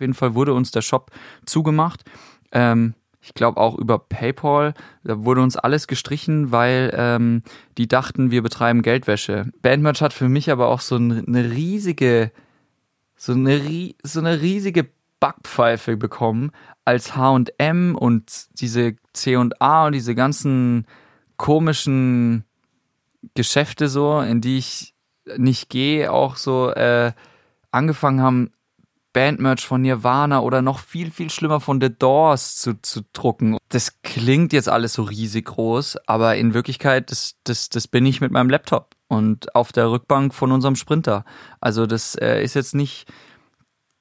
jeden Fall wurde uns der Shop zugemacht. Ähm, ich glaube auch über PayPal. Da wurde uns alles gestrichen, weil ähm, die dachten, wir betreiben Geldwäsche. Bandmerch hat für mich aber auch so eine riesige, so eine, so eine riesige Backpfeife bekommen, als H&M und diese C&A und diese ganzen komischen Geschäfte so, in die ich nicht gehe, auch so äh, angefangen haben, Bandmerch von Nirvana oder noch viel, viel schlimmer von The Doors zu, zu drucken. Das klingt jetzt alles so riesig groß, aber in Wirklichkeit, das, das, das bin ich mit meinem Laptop und auf der Rückbank von unserem Sprinter. Also das äh, ist jetzt nicht,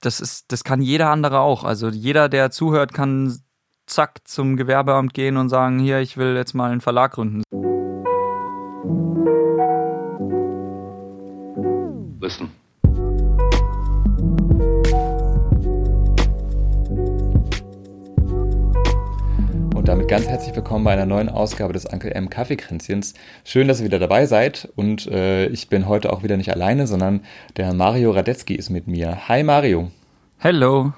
das ist, das kann jeder andere auch. Also jeder, der zuhört, kann zack zum Gewerbeamt gehen und sagen, hier, ich will jetzt mal einen Verlag gründen. Listen. Damit ganz herzlich willkommen bei einer neuen Ausgabe des Uncle M Kaffeekränzchens. Schön, dass ihr wieder dabei seid und äh, ich bin heute auch wieder nicht alleine, sondern der Mario Radetzky ist mit mir. Hi Mario. Hello.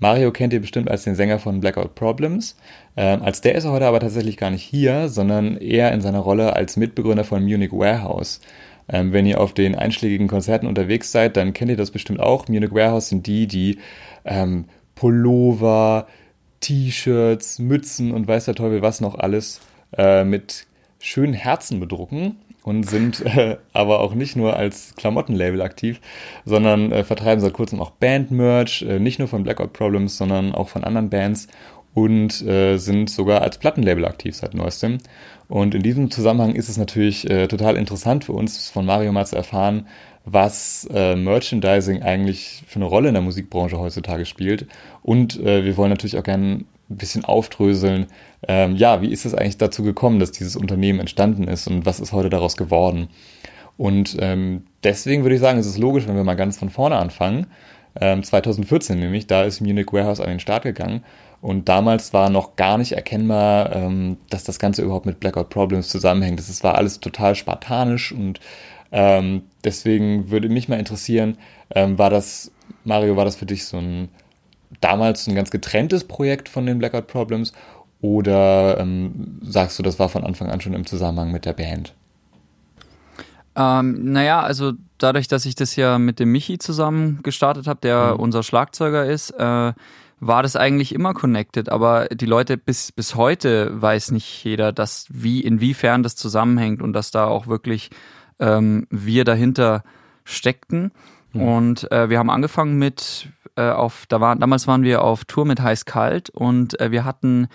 Mario kennt ihr bestimmt als den Sänger von Blackout Problems. Ähm, als der ist er heute aber tatsächlich gar nicht hier, sondern eher in seiner Rolle als Mitbegründer von Munich Warehouse. Ähm, wenn ihr auf den einschlägigen Konzerten unterwegs seid, dann kennt ihr das bestimmt auch. Munich Warehouse sind die, die ähm, Pullover, T-Shirts, Mützen und weiß der Teufel was noch alles äh, mit schönen Herzen bedrucken und sind äh, aber auch nicht nur als Klamottenlabel aktiv, sondern äh, vertreiben seit kurzem auch Bandmerch, äh, nicht nur von Blackout Problems, sondern auch von anderen Bands und äh, sind sogar als Plattenlabel aktiv seit neuestem. Und in diesem Zusammenhang ist es natürlich äh, total interessant für uns von Mario mal zu erfahren, was äh, Merchandising eigentlich für eine Rolle in der Musikbranche heutzutage spielt. Und äh, wir wollen natürlich auch gerne ein bisschen aufdröseln, ähm, ja, wie ist es eigentlich dazu gekommen, dass dieses Unternehmen entstanden ist und was ist heute daraus geworden. Und ähm, deswegen würde ich sagen, es ist logisch, wenn wir mal ganz von vorne anfangen. Ähm, 2014 nämlich, da ist Munich Warehouse an den Start gegangen und damals war noch gar nicht erkennbar, ähm, dass das Ganze überhaupt mit Blackout Problems zusammenhängt. Das war alles total spartanisch und ähm, deswegen würde mich mal interessieren, ähm, war das, Mario, war das für dich so ein damals ein ganz getrenntes Projekt von den Blackout Problems oder ähm, sagst du, das war von Anfang an schon im Zusammenhang mit der Band? Ähm, naja, also dadurch, dass ich das ja mit dem Michi zusammen gestartet habe, der mhm. unser Schlagzeuger ist, äh, war das eigentlich immer connected, aber die Leute bis, bis heute weiß nicht jeder, dass wie, inwiefern das zusammenhängt und dass da auch wirklich ähm, wir dahinter steckten. Mhm. Und äh, wir haben angefangen mit äh, auf, da waren, damals waren wir auf Tour mit Heiß Kalt und äh, wir hatten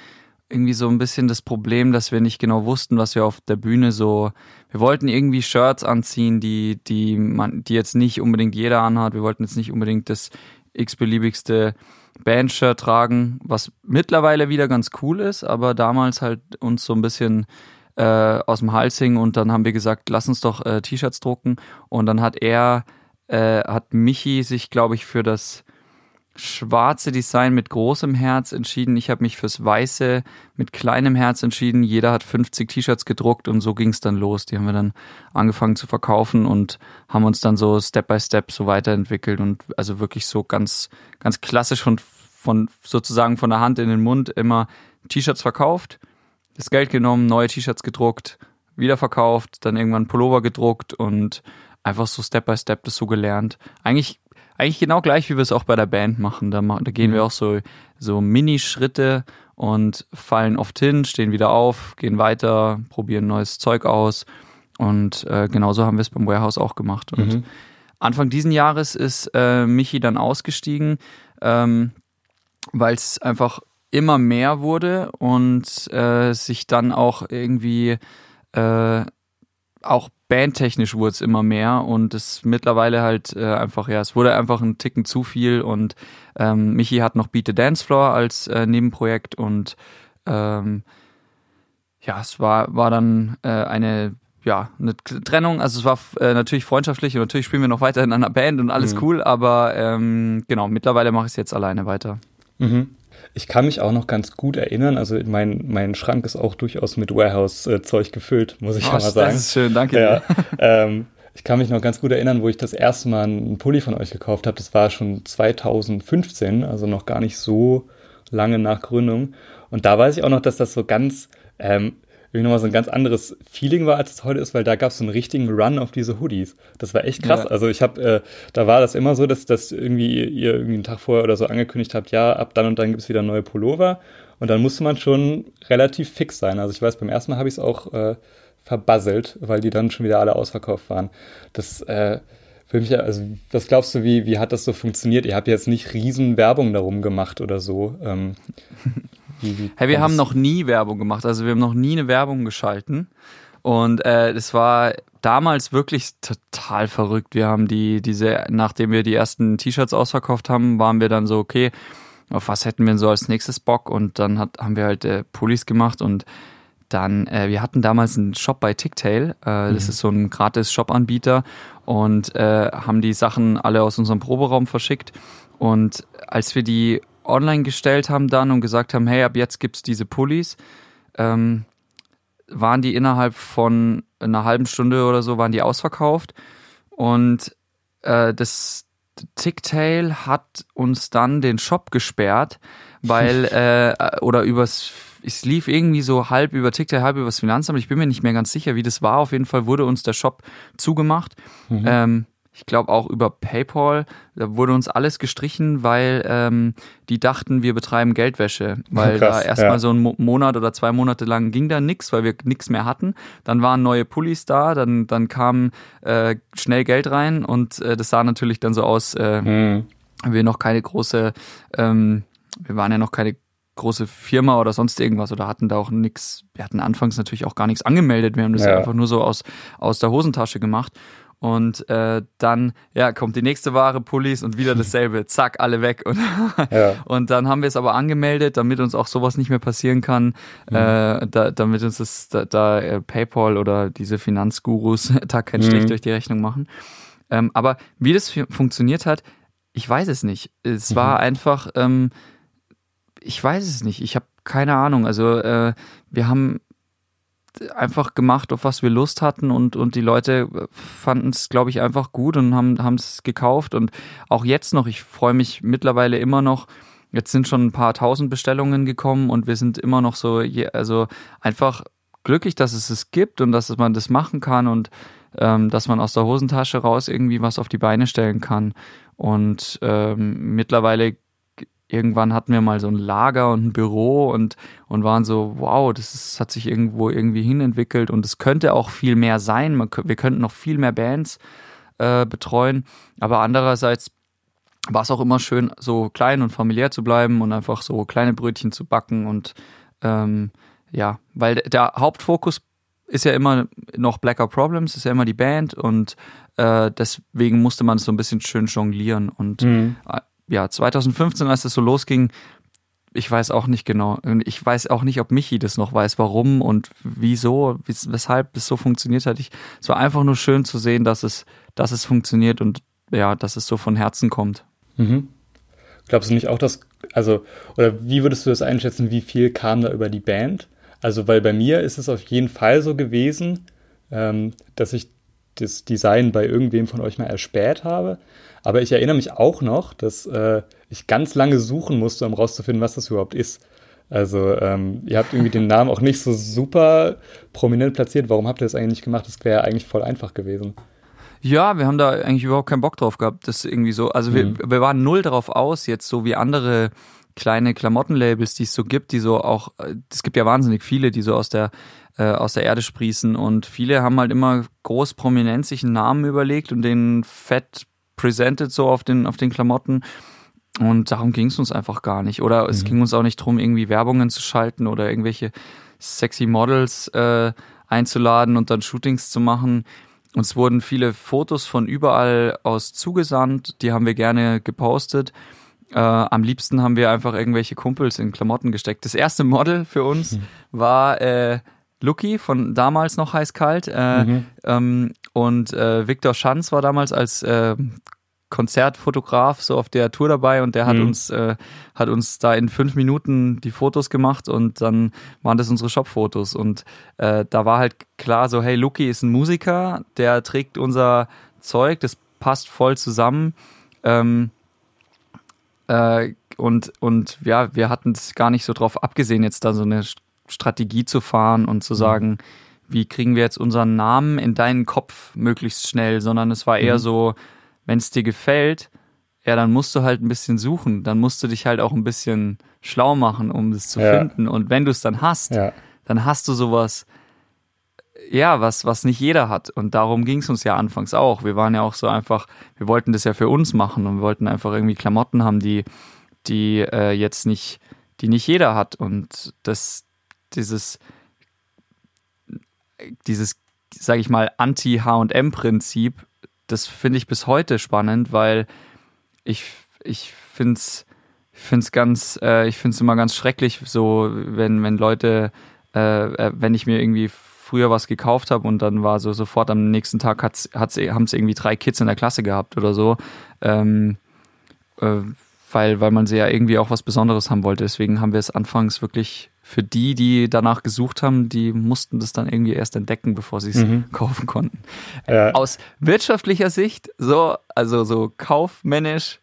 irgendwie so ein bisschen das Problem, dass wir nicht genau wussten, was wir auf der Bühne so. Wir wollten irgendwie Shirts anziehen, die, die man, die jetzt nicht unbedingt jeder anhat. Wir wollten jetzt nicht unbedingt das x-beliebigste Bandshirt tragen, was mittlerweile wieder ganz cool ist, aber damals halt uns so ein bisschen äh, aus dem Hals hing und dann haben wir gesagt, lass uns doch äh, T-Shirts drucken und dann hat er, äh, hat Michi sich, glaube ich, für das schwarze Design mit großem Herz entschieden. Ich habe mich fürs weiße mit kleinem Herz entschieden. Jeder hat 50 T-Shirts gedruckt und so ging es dann los. Die haben wir dann angefangen zu verkaufen und haben uns dann so Step by Step so weiterentwickelt und also wirklich so ganz ganz klassisch von von sozusagen von der Hand in den Mund immer T-Shirts verkauft das Geld genommen, neue T-Shirts gedruckt, wieder verkauft, dann irgendwann Pullover gedruckt und einfach so Step by Step das so gelernt. Eigentlich, eigentlich genau gleich, wie wir es auch bei der Band machen. Da, da gehen wir mhm. auch so, so Mini-Schritte und fallen oft hin, stehen wieder auf, gehen weiter, probieren neues Zeug aus. Und äh, genauso haben wir es beim Warehouse auch gemacht. Und mhm. Anfang diesen Jahres ist äh, Michi dann ausgestiegen, ähm, weil es einfach immer mehr wurde und äh, sich dann auch irgendwie äh, auch bandtechnisch wurde es immer mehr und es mittlerweile halt äh, einfach, ja, es wurde einfach ein Ticken zu viel und ähm, Michi hat noch Beat the Dance Floor als äh, Nebenprojekt und ähm, ja, es war, war dann äh, eine ja, eine Trennung, also es war äh, natürlich freundschaftlich und natürlich spielen wir noch weiter in einer Band und alles mhm. cool, aber ähm, genau, mittlerweile mache ich es jetzt alleine weiter. Mhm. Ich kann mich auch noch ganz gut erinnern. Also mein, mein Schrank ist auch durchaus mit Warehouse-Zeug gefüllt, muss ich oh, ja mal sagen. Das ist schön, danke ja, ähm, ich kann mich noch ganz gut erinnern, wo ich das erste Mal einen Pulli von euch gekauft habe. Das war schon 2015, also noch gar nicht so lange nach Gründung. Und da weiß ich auch noch, dass das so ganz ähm, irgendwie nochmal so ein ganz anderes Feeling war, als es heute ist, weil da gab es so einen richtigen Run auf diese Hoodies. Das war echt krass. Ja. Also ich habe, äh, da war das immer so, dass, dass irgendwie ihr irgendwie einen Tag vorher oder so angekündigt habt, ja, ab dann und dann gibt es wieder neue Pullover. Und dann musste man schon relativ fix sein. Also ich weiß, beim ersten Mal habe ich es auch äh, verbasselt, weil die dann schon wieder alle ausverkauft waren. Das äh, für mich, also was glaubst du, wie, wie hat das so funktioniert? Ihr habt jetzt nicht riesen Werbung darum gemacht oder so. Ähm, hey, wir haben noch nie Werbung gemacht, also wir haben noch nie eine Werbung geschalten. Und äh, es war damals wirklich total verrückt. Wir haben die, diese, nachdem wir die ersten T-Shirts ausverkauft haben, waren wir dann so, okay, auf was hätten wir denn so als nächstes Bock? Und dann hat, haben wir halt äh, Pullis gemacht und dann, äh, wir hatten damals einen Shop bei Ticktail, äh, mhm. das ist so ein gratis Shop-Anbieter und äh, haben die Sachen alle aus unserem Proberaum verschickt. Und als wir die online gestellt haben dann und gesagt haben, hey, ab jetzt gibt's diese Pullis, ähm, waren die innerhalb von einer halben Stunde oder so, waren die ausverkauft. Und äh, das Ticktail hat uns dann den Shop gesperrt, weil, äh, oder übers es lief irgendwie so halb über TikTok, halb über das Finanzamt. Ich bin mir nicht mehr ganz sicher, wie das war. Auf jeden Fall wurde uns der Shop zugemacht. Mhm. Ähm, ich glaube auch über PayPal. Da wurde uns alles gestrichen, weil ähm, die dachten, wir betreiben Geldwäsche. Weil Krass, da erstmal ja. so ein Mo Monat oder zwei Monate lang ging da nichts, weil wir nichts mehr hatten. Dann waren neue Pullis da, dann, dann kam äh, schnell Geld rein und äh, das sah natürlich dann so aus, äh, mhm. wir noch keine große, ähm, wir waren ja noch keine große Firma oder sonst irgendwas oder hatten da auch nichts, wir hatten anfangs natürlich auch gar nichts angemeldet, wir haben das ja. einfach nur so aus, aus der Hosentasche gemacht. Und äh, dann ja kommt die nächste Ware, Pullis und wieder dasselbe, zack, alle weg. Und, ja. und dann haben wir es aber angemeldet, damit uns auch sowas nicht mehr passieren kann, mhm. äh, da, damit uns das da, da äh, PayPal oder diese Finanzgurus da keinen Strich mhm. durch die Rechnung machen. Ähm, aber wie das funktioniert hat, ich weiß es nicht. Es mhm. war einfach ähm, ich weiß es nicht. Ich habe keine Ahnung. Also äh, wir haben einfach gemacht, auf was wir Lust hatten und, und die Leute fanden es, glaube ich, einfach gut und haben es gekauft. Und auch jetzt noch, ich freue mich mittlerweile immer noch. Jetzt sind schon ein paar tausend Bestellungen gekommen und wir sind immer noch so, also einfach glücklich, dass es es gibt und dass man das machen kann und ähm, dass man aus der Hosentasche raus irgendwie was auf die Beine stellen kann. Und ähm, mittlerweile irgendwann hatten wir mal so ein Lager und ein Büro und, und waren so, wow, das ist, hat sich irgendwo irgendwie hinentwickelt und es könnte auch viel mehr sein. Man, wir könnten noch viel mehr Bands äh, betreuen. Aber andererseits war es auch immer schön, so klein und familiär zu bleiben und einfach so kleine Brötchen zu backen und ähm, ja, weil der Hauptfokus ist ja immer noch Blackout Problems, ist ja immer die Band und äh, deswegen musste man es so ein bisschen schön jonglieren und mhm. Ja, 2015, als es so losging, ich weiß auch nicht genau. Ich weiß auch nicht, ob Michi das noch weiß, warum und wieso, weshalb es so funktioniert hat. Ich, es war einfach nur schön zu sehen, dass es, dass es funktioniert und ja, dass es so von Herzen kommt. Mhm. Glaubst du nicht auch, dass, also, oder wie würdest du das einschätzen, wie viel kam da über die Band? Also, weil bei mir ist es auf jeden Fall so gewesen, ähm, dass ich das Design bei irgendwem von euch mal erspäht habe. Aber ich erinnere mich auch noch, dass äh, ich ganz lange suchen musste, um rauszufinden, was das überhaupt ist. Also ähm, ihr habt irgendwie den Namen auch nicht so super prominent platziert. Warum habt ihr das eigentlich nicht gemacht? Das wäre eigentlich voll einfach gewesen. Ja, wir haben da eigentlich überhaupt keinen Bock drauf gehabt. Das irgendwie so. Also wir, mhm. wir waren null darauf aus, jetzt so wie andere kleine Klamottenlabels, die es so gibt, die so auch, äh, es gibt ja wahnsinnig viele, die so aus der äh, aus der Erde sprießen und viele haben halt immer groß prominent sich einen Namen überlegt und den fett presented so auf den, auf den Klamotten. Und darum ging es uns einfach gar nicht. Oder mhm. es ging uns auch nicht drum, irgendwie Werbungen zu schalten oder irgendwelche sexy Models äh, einzuladen und dann Shootings zu machen. Uns wurden viele Fotos von überall aus zugesandt, die haben wir gerne gepostet. Äh, am liebsten haben wir einfach irgendwelche Kumpels in Klamotten gesteckt. Das erste Model für uns mhm. war äh, Lucky von damals noch heiß kalt. Äh, mhm. ähm, und äh, Viktor Schanz war damals als äh, Konzertfotograf so auf der Tour dabei und der hat mhm. uns äh, hat uns da in fünf Minuten die Fotos gemacht und dann waren das unsere Shop-Fotos und äh, da war halt klar so hey Luki ist ein Musiker der trägt unser Zeug das passt voll zusammen ähm, äh, und und ja wir hatten es gar nicht so drauf abgesehen jetzt da so eine Strategie zu fahren und zu mhm. Wie kriegen wir jetzt unseren Namen in deinen Kopf möglichst schnell sondern es war eher mhm. so wenn es dir gefällt, ja, dann musst du halt ein bisschen suchen. Dann musst du dich halt auch ein bisschen schlau machen, um es zu ja. finden. Und wenn du es dann hast, ja. dann hast du sowas, ja, was, was nicht jeder hat. Und darum ging es uns ja anfangs auch. Wir waren ja auch so einfach, wir wollten das ja für uns machen und wir wollten einfach irgendwie Klamotten haben, die, die äh, jetzt nicht, die nicht jeder hat. Und das, dieses, dieses, sag ich mal, Anti-HM-Prinzip das finde ich bis heute spannend, weil ich, ich finde es find's ganz, äh, ich finde es immer ganz schrecklich, so wenn, wenn Leute, äh, äh, wenn ich mir irgendwie früher was gekauft habe und dann war so sofort am nächsten Tag hat's, hat's, haben es irgendwie drei Kids in der Klasse gehabt oder so. Ähm, äh, weil, weil man sie ja irgendwie auch was Besonderes haben wollte. Deswegen haben wir es anfangs wirklich für die, die danach gesucht haben, die mussten das dann irgendwie erst entdecken, bevor sie es mhm. kaufen konnten. Ja. Aus wirtschaftlicher Sicht, so, also so kaufmännisch,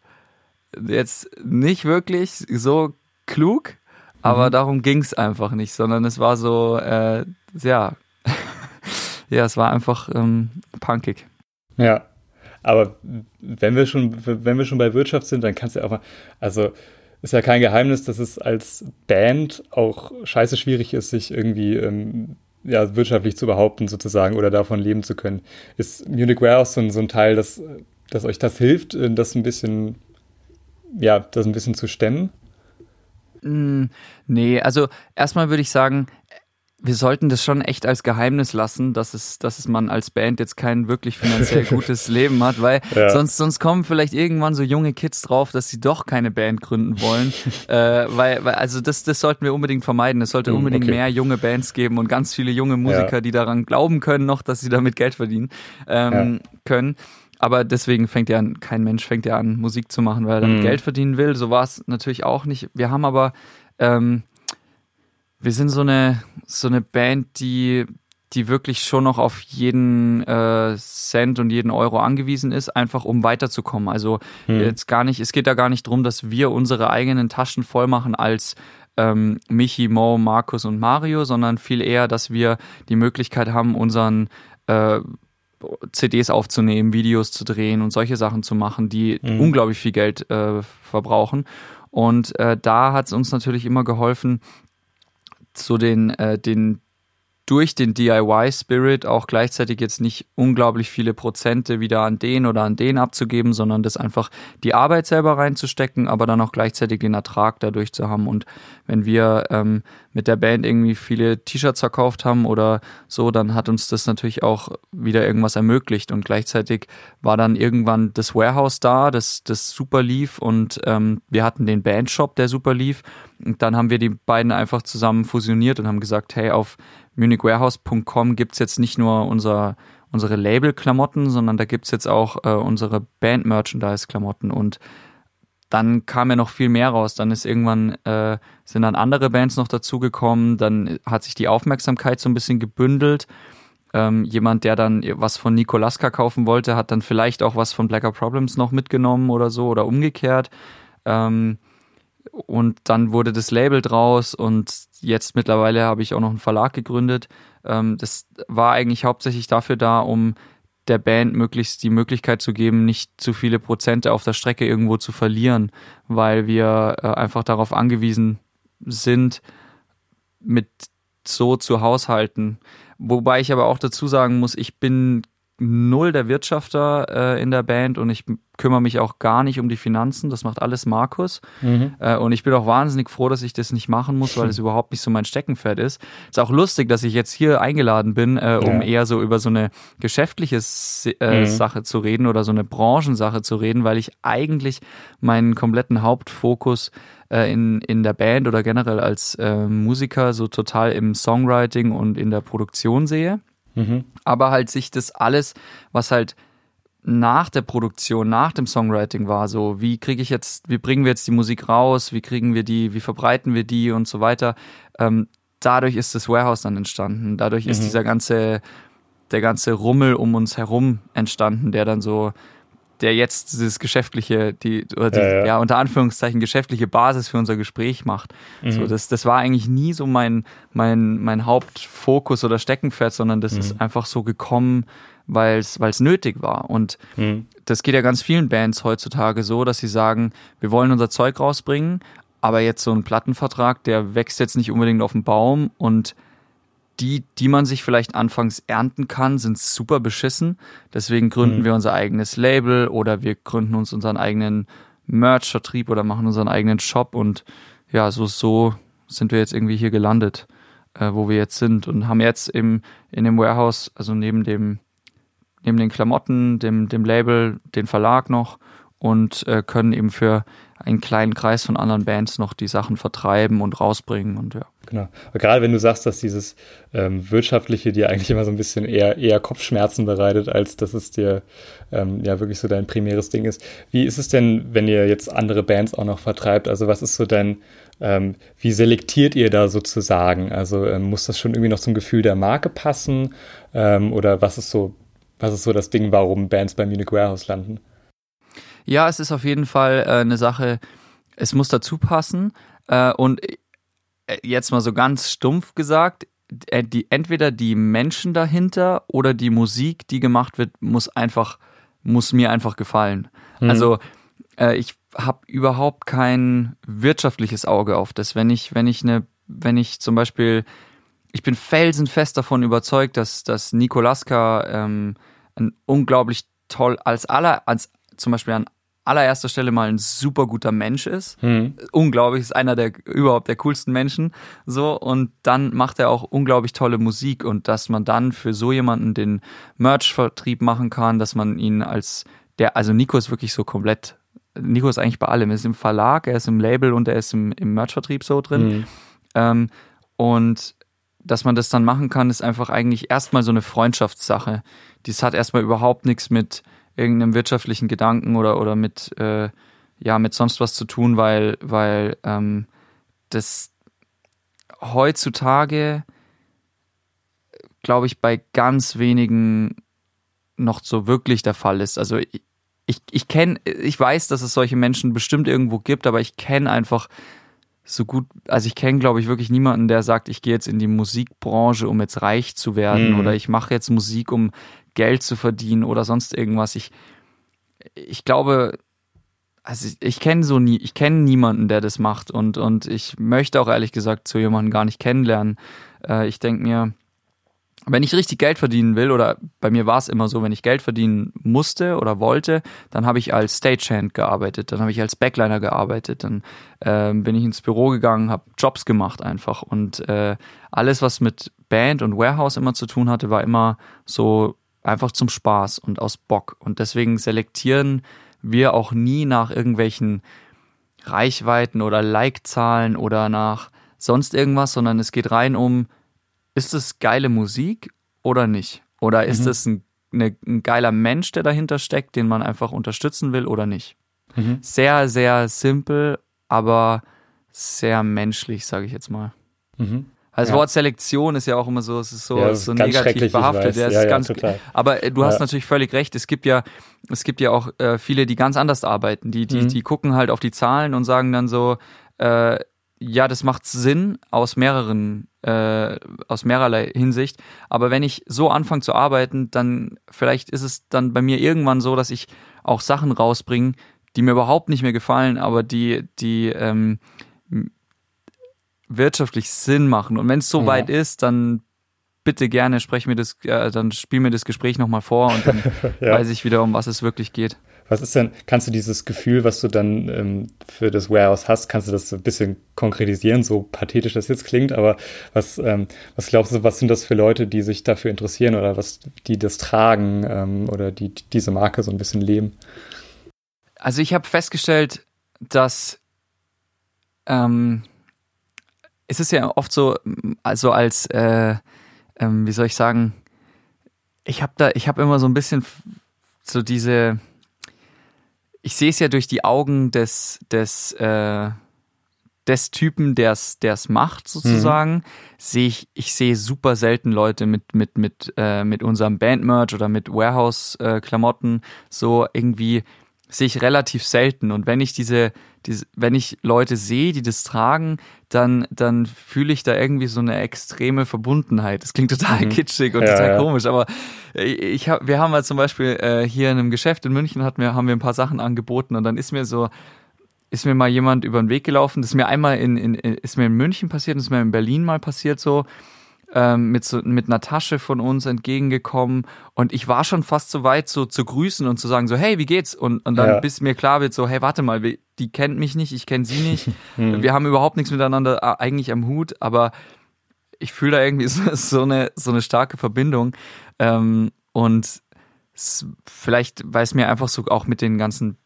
jetzt nicht wirklich so klug, aber mhm. darum ging es einfach nicht, sondern es war so, äh, ja, ja, es war einfach ähm, punkig. Ja, aber wenn wir schon, wenn wir schon bei Wirtschaft sind, dann kannst du auch mal, also ist ja kein Geheimnis, dass es als Band auch scheiße schwierig ist, sich irgendwie ähm, ja, wirtschaftlich zu behaupten sozusagen oder davon leben zu können. Ist Munich Warehouse so, so ein Teil, dass, dass euch das hilft, äh, das ein bisschen, ja, das ein bisschen zu stemmen? Mm, nee, also erstmal würde ich sagen, wir sollten das schon echt als Geheimnis lassen, dass es, dass es man als Band jetzt kein wirklich finanziell gutes Leben hat, weil ja. sonst, sonst kommen vielleicht irgendwann so junge Kids drauf, dass sie doch keine Band gründen wollen. äh, weil, weil, also das, das sollten wir unbedingt vermeiden. Es sollte hm, unbedingt okay. mehr junge Bands geben und ganz viele junge Musiker, ja. die daran glauben können noch, dass sie damit Geld verdienen ähm, ja. können. Aber deswegen fängt ja an, kein Mensch fängt ja an, Musik zu machen, weil er damit mhm. Geld verdienen will. So war es natürlich auch nicht. Wir haben aber ähm, wir sind so eine, so eine Band, die, die wirklich schon noch auf jeden äh, Cent und jeden Euro angewiesen ist, einfach um weiterzukommen. Also hm. jetzt gar nicht, es geht da gar nicht drum, dass wir unsere eigenen Taschen voll machen als ähm, Michi, Mo, Markus und Mario, sondern viel eher, dass wir die Möglichkeit haben, unseren äh, CDs aufzunehmen, Videos zu drehen und solche Sachen zu machen, die mhm. unglaublich viel Geld äh, verbrauchen. Und äh, da hat es uns natürlich immer geholfen, so den, äh, den durch den DIY-Spirit auch gleichzeitig jetzt nicht unglaublich viele Prozente wieder an den oder an den abzugeben, sondern das einfach die Arbeit selber reinzustecken, aber dann auch gleichzeitig den Ertrag dadurch zu haben. Und wenn wir ähm, mit der Band irgendwie viele T-Shirts verkauft haben oder so, dann hat uns das natürlich auch wieder irgendwas ermöglicht. Und gleichzeitig war dann irgendwann das Warehouse da, das, das super lief und ähm, wir hatten den Bandshop, der super lief. Und dann haben wir die beiden einfach zusammen fusioniert und haben gesagt, hey, auf munichwarehouse.com gibt es jetzt nicht nur unser, unsere Label-Klamotten, sondern da gibt es jetzt auch äh, unsere Band-Merchandise-Klamotten und dann kam ja noch viel mehr raus. Dann ist irgendwann, äh, sind dann andere Bands noch dazugekommen, dann hat sich die Aufmerksamkeit so ein bisschen gebündelt. Ähm, jemand, der dann was von Nikolaska kaufen wollte, hat dann vielleicht auch was von Blacker Problems noch mitgenommen oder so oder umgekehrt. Ähm, und dann wurde das Label draus und jetzt mittlerweile habe ich auch noch einen Verlag gegründet. Ähm, das war eigentlich hauptsächlich dafür da, um der Band möglichst die Möglichkeit zu geben, nicht zu viele Prozente auf der Strecke irgendwo zu verlieren, weil wir äh, einfach darauf angewiesen sind, mit so zu haushalten. Wobei ich aber auch dazu sagen muss, ich bin null der Wirtschafter äh, in der Band und ich kümmere mich auch gar nicht um die Finanzen. Das macht alles Markus. Mhm. Äh, und ich bin auch wahnsinnig froh, dass ich das nicht machen muss, weil es überhaupt nicht so mein Steckenpferd ist. Ist auch lustig, dass ich jetzt hier eingeladen bin, äh, um ja. eher so über so eine geschäftliche äh, mhm. Sache zu reden oder so eine Branchensache zu reden, weil ich eigentlich meinen kompletten Hauptfokus äh, in, in der Band oder generell als äh, Musiker so total im Songwriting und in der Produktion sehe. Mhm. Aber halt sich das alles, was halt nach der Produktion, nach dem Songwriting war, so wie kriege ich jetzt, wie bringen wir jetzt die Musik raus, wie kriegen wir die, wie verbreiten wir die und so weiter. Ähm, dadurch ist das Warehouse dann entstanden. Dadurch mhm. ist dieser ganze, der ganze Rummel um uns herum entstanden, der dann so, der jetzt dieses geschäftliche, die, oder die, ja, ja. ja, unter Anführungszeichen geschäftliche Basis für unser Gespräch macht. Mhm. So, das, das war eigentlich nie so mein, mein, mein Hauptfokus oder Steckenpferd, sondern das mhm. ist einfach so gekommen, weil es nötig war. Und mhm. das geht ja ganz vielen Bands heutzutage so, dass sie sagen, wir wollen unser Zeug rausbringen, aber jetzt so ein Plattenvertrag, der wächst jetzt nicht unbedingt auf dem Baum und die, die man sich vielleicht anfangs ernten kann, sind super beschissen. Deswegen gründen mhm. wir unser eigenes Label oder wir gründen uns unseren eigenen Merch-Vertrieb oder machen unseren eigenen Shop und ja, so, so sind wir jetzt irgendwie hier gelandet, äh, wo wir jetzt sind und haben jetzt im, in dem Warehouse, also neben dem, neben den Klamotten, dem, dem Label, den Verlag noch und äh, können eben für einen kleinen Kreis von anderen Bands noch die Sachen vertreiben und rausbringen und ja. Genau. Aber gerade wenn du sagst, dass dieses ähm, Wirtschaftliche dir eigentlich immer so ein bisschen eher, eher Kopfschmerzen bereitet, als dass es dir ähm, ja wirklich so dein primäres Ding ist. Wie ist es denn, wenn ihr jetzt andere Bands auch noch vertreibt? Also was ist so dein, ähm, wie selektiert ihr da sozusagen? Also ähm, muss das schon irgendwie noch zum Gefühl der Marke passen? Ähm, oder was ist so, was ist so das Ding, warum Bands bei Munich Warehouse landen? Ja, es ist auf jeden Fall äh, eine Sache, es muss dazu passen. Äh, und äh, jetzt mal so ganz stumpf gesagt, äh, die, entweder die Menschen dahinter oder die Musik, die gemacht wird, muss einfach, muss mir einfach gefallen. Mhm. Also äh, ich habe überhaupt kein wirtschaftliches Auge auf das. Wenn ich, wenn ich eine, wenn ich zum Beispiel, ich bin felsenfest davon überzeugt, dass, dass Nikolaska ähm, ein unglaublich toll als aller, als zum Beispiel an allererster Stelle mal ein super guter Mensch ist. Hm. Unglaublich, ist einer der überhaupt der coolsten Menschen. So, und dann macht er auch unglaublich tolle Musik und dass man dann für so jemanden den Merch-Vertrieb machen kann, dass man ihn als der, also Nico ist wirklich so komplett, Nico ist eigentlich bei allem. Er ist im Verlag, er ist im Label und er ist im, im Merch-Vertrieb so drin. Hm. Ähm, und dass man das dann machen kann, ist einfach eigentlich erstmal so eine Freundschaftssache. Dies hat erstmal überhaupt nichts mit irgendeinem wirtschaftlichen Gedanken oder, oder mit, äh, ja, mit sonst was zu tun, weil, weil ähm, das heutzutage, glaube ich, bei ganz wenigen noch so wirklich der Fall ist. Also ich, ich, kenne, ich weiß, dass es solche Menschen bestimmt irgendwo gibt, aber ich kenne einfach so gut, also ich kenne, glaube ich, wirklich niemanden, der sagt, ich gehe jetzt in die Musikbranche, um jetzt reich zu werden mhm. oder ich mache jetzt Musik, um Geld zu verdienen oder sonst irgendwas. Ich, ich glaube, also ich, ich kenne so nie, ich kenne niemanden, der das macht und, und ich möchte auch ehrlich gesagt so jemanden gar nicht kennenlernen. Äh, ich denke mir, wenn ich richtig Geld verdienen will, oder bei mir war es immer so, wenn ich Geld verdienen musste oder wollte, dann habe ich als Stagehand gearbeitet, dann habe ich als Backliner gearbeitet, dann äh, bin ich ins Büro gegangen, habe Jobs gemacht einfach und äh, alles, was mit Band und Warehouse immer zu tun hatte, war immer so einfach zum Spaß und aus Bock. Und deswegen selektieren wir auch nie nach irgendwelchen Reichweiten oder Like-Zahlen oder nach sonst irgendwas, sondern es geht rein um, ist es geile Musik oder nicht? Oder ist mhm. es ein, eine, ein, geiler Mensch, der dahinter steckt, den man einfach unterstützen will oder nicht? Mhm. Sehr, sehr simpel, aber sehr menschlich, sage ich jetzt mal. Mhm. Also das. Wort Selektion ist ja auch immer so, es ist so, ja, so negativ behaftet. Ja, ja, ganz, aber äh, du hast natürlich völlig recht. Es gibt ja, es gibt ja auch äh, viele, die ganz anders arbeiten. Die, die, mhm. die gucken halt auf die Zahlen und sagen dann so, äh, ja, das macht Sinn aus mehreren, äh, aus mehrerlei Hinsicht. Aber wenn ich so anfange zu arbeiten, dann vielleicht ist es dann bei mir irgendwann so, dass ich auch Sachen rausbringe, die mir überhaupt nicht mehr gefallen, aber die, die ähm, wirtschaftlich Sinn machen. Und wenn es so ja. weit ist, dann bitte gerne sprech mir das, äh, dann spiel mir das Gespräch nochmal vor und dann ja. weiß ich wieder, um was es wirklich geht. Was ist denn, kannst du dieses Gefühl, was du dann ähm, für das Warehouse hast, kannst du das so ein bisschen konkretisieren, so pathetisch das jetzt klingt, aber was, ähm, was glaubst du, was sind das für Leute, die sich dafür interessieren oder was, die das tragen ähm, oder die, die diese Marke so ein bisschen leben? Also ich habe festgestellt, dass ähm, es ist ja oft so, also als, äh, ähm, wie soll ich sagen, ich habe da, ich habe immer so ein bisschen so diese, ich sehe es ja durch die Augen des, des, äh, des Typen, der es macht, sozusagen, mhm. sehe ich, ich sehe super selten Leute mit, mit, mit, äh, mit unserem Bandmerch oder mit Warehouse-Klamotten so irgendwie sehe ich relativ selten. Und wenn ich diese, diese, wenn ich Leute sehe, die das tragen, dann, dann fühle ich da irgendwie so eine extreme Verbundenheit. Das klingt total mhm. kitschig und ja, total ja. komisch, aber ich hab, wir haben mal zum Beispiel äh, hier in einem Geschäft in München hat mir, haben wir ein paar Sachen angeboten und dann ist mir so, ist mir mal jemand über den Weg gelaufen. Das ist mir einmal in, in, ist mir in München passiert, das ist mir in Berlin mal passiert so. Ähm, mit, so, mit einer Tasche von uns entgegengekommen und ich war schon fast so weit, so zu grüßen und zu sagen, so, hey, wie geht's? Und, und dann ja. bis mir klar wird, so, hey, warte mal, die kennt mich nicht, ich kenne sie nicht. Hm. Wir haben überhaupt nichts miteinander äh, eigentlich am Hut, aber ich fühle da irgendwie so, so, eine, so eine starke Verbindung. Ähm, und vielleicht, weil es mir einfach so auch mit den ganzen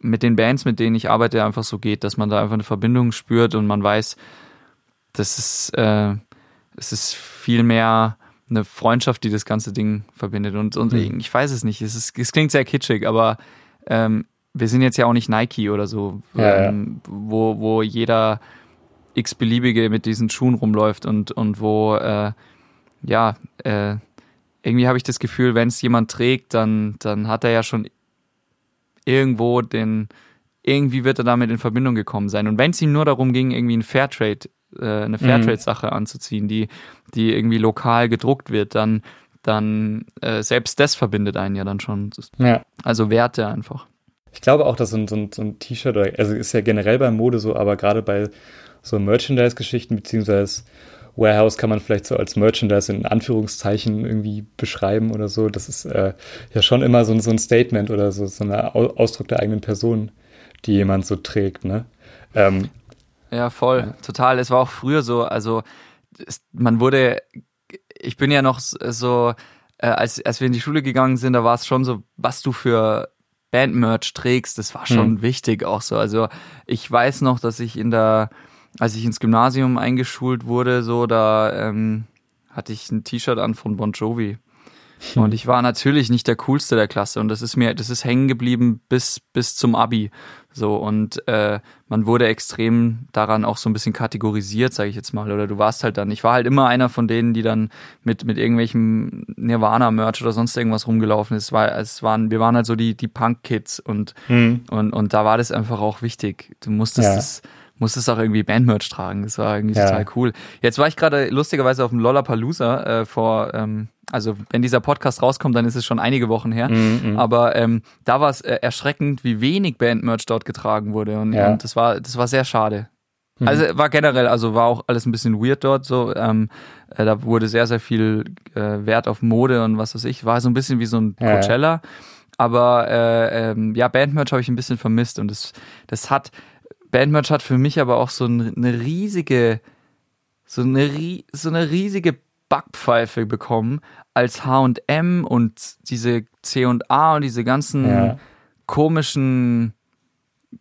mit den Bands, mit denen ich arbeite, einfach so geht, dass man da einfach eine Verbindung spürt und man weiß, das ist, äh, es ist viel mehr eine Freundschaft, die das ganze Ding verbindet. Und, und mhm. ich weiß es nicht, es, ist, es klingt sehr kitschig, aber ähm, wir sind jetzt ja auch nicht Nike oder so, ja, ähm, ja. Wo, wo jeder x-beliebige mit diesen Schuhen rumläuft und, und wo, äh, ja, äh, irgendwie habe ich das Gefühl, wenn es jemand trägt, dann, dann hat er ja schon irgendwo den, irgendwie wird er damit in Verbindung gekommen sein. Und wenn es ihm nur darum ging, irgendwie ein Fairtrade, äh, eine mhm. Fairtrade-Sache anzuziehen, die, die irgendwie lokal gedruckt wird, dann, dann äh, selbst das verbindet einen ja dann schon. Ja. Also Werte einfach. Ich glaube auch, dass so ein, so ein, so ein T-Shirt, also ist ja generell bei Mode so, aber gerade bei so Merchandise-Geschichten, beziehungsweise Warehouse kann man vielleicht so als Merchandise in Anführungszeichen irgendwie beschreiben oder so. Das ist äh, ja schon immer so, so ein Statement oder so, so ein Ausdruck der eigenen Person, die jemand so trägt, ne? Ähm, ja, voll, ja. total. Es war auch früher so, also es, man wurde, ich bin ja noch so, äh, als, als wir in die Schule gegangen sind, da war es schon so, was du für Bandmerch trägst, das war schon hm. wichtig auch so. Also ich weiß noch, dass ich in der als ich ins Gymnasium eingeschult wurde, so, da ähm, hatte ich ein T-Shirt an von Bon Jovi. Und ich war natürlich nicht der coolste der Klasse und das ist mir, das ist hängen geblieben bis bis zum Abi. So und äh, man wurde extrem daran auch so ein bisschen kategorisiert, sage ich jetzt mal. Oder du warst halt dann. Ich war halt immer einer von denen, die dann mit mit irgendwelchem Nirvana-Merch oder sonst irgendwas rumgelaufen ist. War, es waren, wir waren halt so die die Punk-Kids und hm. und und da war das einfach auch wichtig. Du musstest ja. das musstest auch irgendwie Bandmerch tragen. Das war irgendwie ja. total cool. Jetzt war ich gerade lustigerweise auf dem Lollapalooza äh, vor, ähm, also wenn dieser Podcast rauskommt, dann ist es schon einige Wochen her. Mm, mm. Aber ähm, da war es äh, erschreckend, wie wenig Bandmerch dort getragen wurde. Und, ja. und das war, das war sehr schade. Mhm. Also war generell, also war auch alles ein bisschen weird dort so. Ähm, äh, da wurde sehr, sehr viel äh, Wert auf Mode und was weiß ich. War so ein bisschen wie so ein Coachella. Ja. Aber äh, ähm, ja, Bandmerch habe ich ein bisschen vermisst und das, das hat, Bandmerch hat für mich aber auch so eine riesige, so eine, so eine riesige Backpfeife bekommen, als H&M und diese C&A und diese ganzen ja. komischen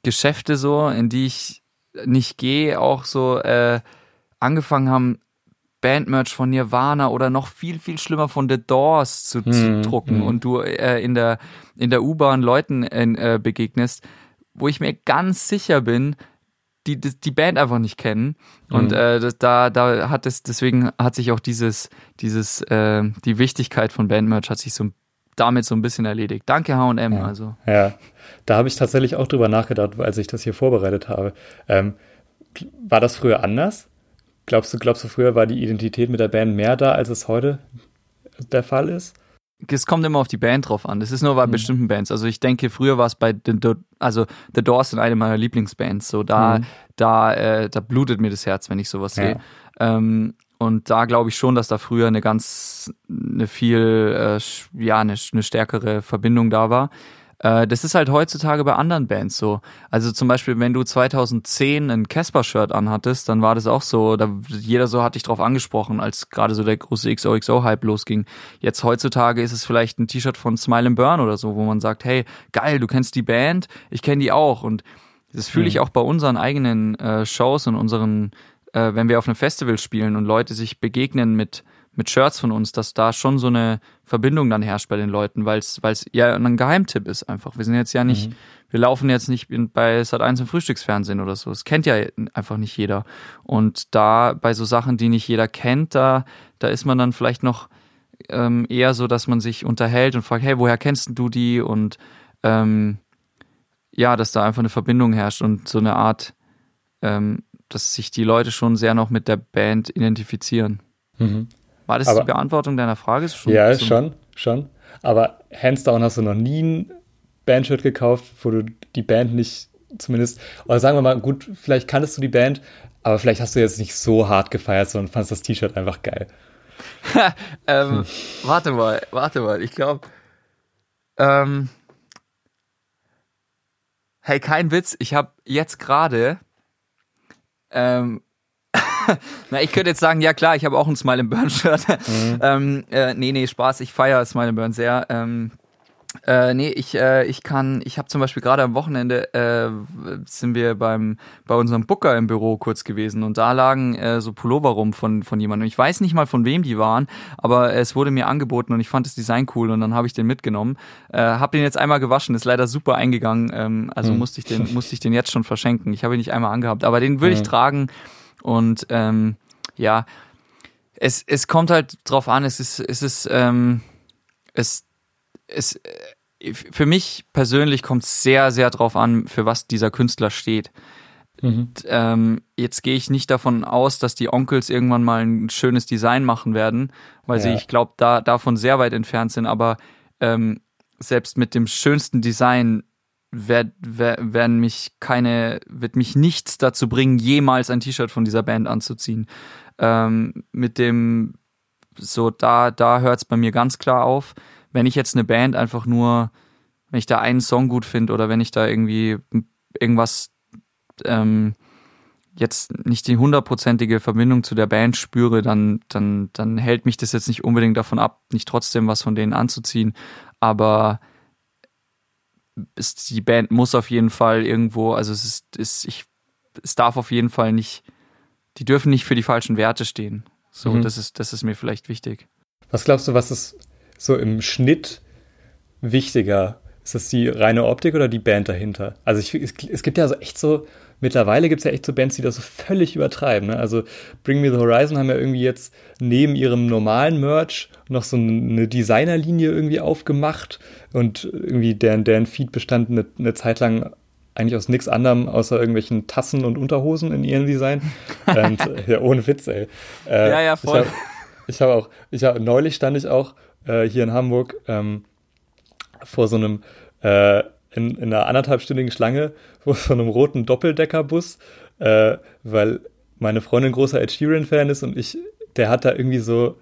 Geschäfte so, in die ich nicht gehe, auch so äh, angefangen haben, Bandmerch von Nirvana oder noch viel, viel schlimmer von The Doors zu, hm, zu drucken hm. und du äh, in der, in der U-Bahn Leuten äh, begegnest, wo ich mir ganz sicher bin, die die, Band einfach nicht kennen. Und mhm. äh, das, da, da hat es, deswegen hat sich auch dieses, dieses, äh, die Wichtigkeit von Bandmerch hat sich so damit so ein bisschen erledigt. Danke H&M. Ja. Also. Ja, da habe ich tatsächlich auch drüber nachgedacht, als ich das hier vorbereitet habe. Ähm, war das früher anders? Glaubst du, glaubst du, früher war die Identität mit der Band mehr da, als es heute der Fall ist? Es kommt immer auf die Band drauf an. Das ist nur bei mhm. bestimmten Bands. Also ich denke, früher war es bei The, The, also The Doors sind eine meiner Lieblingsbands. So da, mhm. da, äh, da blutet mir das Herz, wenn ich sowas ja. sehe. Ähm, und da glaube ich schon, dass da früher eine ganz, eine viel, äh, ja, eine, eine stärkere Verbindung da war. Äh, das ist halt heutzutage bei anderen Bands so. Also zum Beispiel, wenn du 2010 ein Casper-Shirt anhattest, dann war das auch so, da jeder so hat dich drauf angesprochen, als gerade so der große XOXO-Hype losging. Jetzt heutzutage ist es vielleicht ein T-Shirt von Smile and Burn oder so, wo man sagt, hey, geil, du kennst die Band, ich kenne die auch. Und das fühle ich mhm. auch bei unseren eigenen äh, Shows und unseren, äh, wenn wir auf einem Festival spielen und Leute sich begegnen mit mit Shirts von uns, dass da schon so eine Verbindung dann herrscht bei den Leuten, weil es ja ein Geheimtipp ist einfach. Wir sind jetzt ja nicht, mhm. wir laufen jetzt nicht bei Sat1 im Frühstücksfernsehen oder so. Das kennt ja einfach nicht jeder. Und da bei so Sachen, die nicht jeder kennt, da, da ist man dann vielleicht noch ähm, eher so, dass man sich unterhält und fragt, hey, woher kennst du die? Und ähm, ja, dass da einfach eine Verbindung herrscht und so eine Art, ähm, dass sich die Leute schon sehr noch mit der Band identifizieren. Mhm. War das Aber, die Beantwortung deiner Frage? Schon ja, so schon, schon. Aber hands down hast du noch nie ein Bandshirt gekauft, wo du die Band nicht zumindest, oder sagen wir mal, gut, vielleicht kanntest du die Band, aber vielleicht hast du jetzt nicht so hart gefeiert, sondern fandest das T-Shirt einfach geil. ähm, hm. Warte mal, warte mal, ich glaube, ähm, hey, kein Witz, ich habe jetzt gerade ähm, Na, ich könnte jetzt sagen, ja klar, ich habe auch ein Smile and Burn Shirt. Mhm. ähm, äh, nee, nee, Spaß, ich feiere Smile and Burn sehr. Ähm, äh, nee, ich, äh, ich kann, ich habe zum Beispiel gerade am Wochenende äh, sind wir beim bei unserem Booker im Büro kurz gewesen und da lagen äh, so Pullover rum von von jemandem. Ich weiß nicht mal von wem die waren, aber es wurde mir angeboten und ich fand das Design cool und dann habe ich den mitgenommen. Äh, habe den jetzt einmal gewaschen, ist leider super eingegangen, ähm, also hm. musste ich den musste ich den jetzt schon verschenken. Ich habe ihn nicht einmal angehabt, aber den will hm. ich tragen und ähm, ja, es es kommt halt drauf an. Es ist es ist ähm, es es, äh, für mich persönlich kommt es sehr, sehr drauf an, für was dieser Künstler steht. Mhm. Ähm, jetzt gehe ich nicht davon aus, dass die Onkels irgendwann mal ein schönes Design machen werden, weil ja. sie, ich glaube, da davon sehr weit entfernt sind. Aber ähm, selbst mit dem schönsten Design werd, werd, werden mich keine, wird mich nichts dazu bringen, jemals ein T-Shirt von dieser Band anzuziehen. Ähm, mit dem, so da, da hört es bei mir ganz klar auf wenn ich jetzt eine Band einfach nur, wenn ich da einen Song gut finde oder wenn ich da irgendwie irgendwas ähm, jetzt nicht die hundertprozentige Verbindung zu der Band spüre, dann, dann, dann hält mich das jetzt nicht unbedingt davon ab, nicht trotzdem was von denen anzuziehen. Aber es, die Band muss auf jeden Fall irgendwo, also es ist, ist ich, es darf auf jeden Fall nicht, die dürfen nicht für die falschen Werte stehen. So, mhm. das ist, das ist mir vielleicht wichtig. Was glaubst du, was ist so im Schnitt wichtiger? Ist das die reine Optik oder die Band dahinter? Also ich, es, es gibt ja so echt so, mittlerweile gibt es ja echt so Bands, die das so völlig übertreiben. Ne? Also Bring Me the Horizon haben ja irgendwie jetzt neben ihrem normalen Merch noch so eine Designerlinie irgendwie aufgemacht und irgendwie deren, deren Feed bestand eine, eine Zeit lang eigentlich aus nichts anderem außer irgendwelchen Tassen und Unterhosen in ihrem Design. und, ja, ohne Witz, ey. Äh, ja, ja, voll. Ich habe hab auch, ich hab, neulich stand ich auch äh, hier in Hamburg ähm, vor so einem, äh, in, in, einer anderthalbstündigen Schlange vor so einem roten Doppeldeckerbus, äh, weil meine Freundin großer Ed Sheeran-Fan ist und ich, der hat da irgendwie so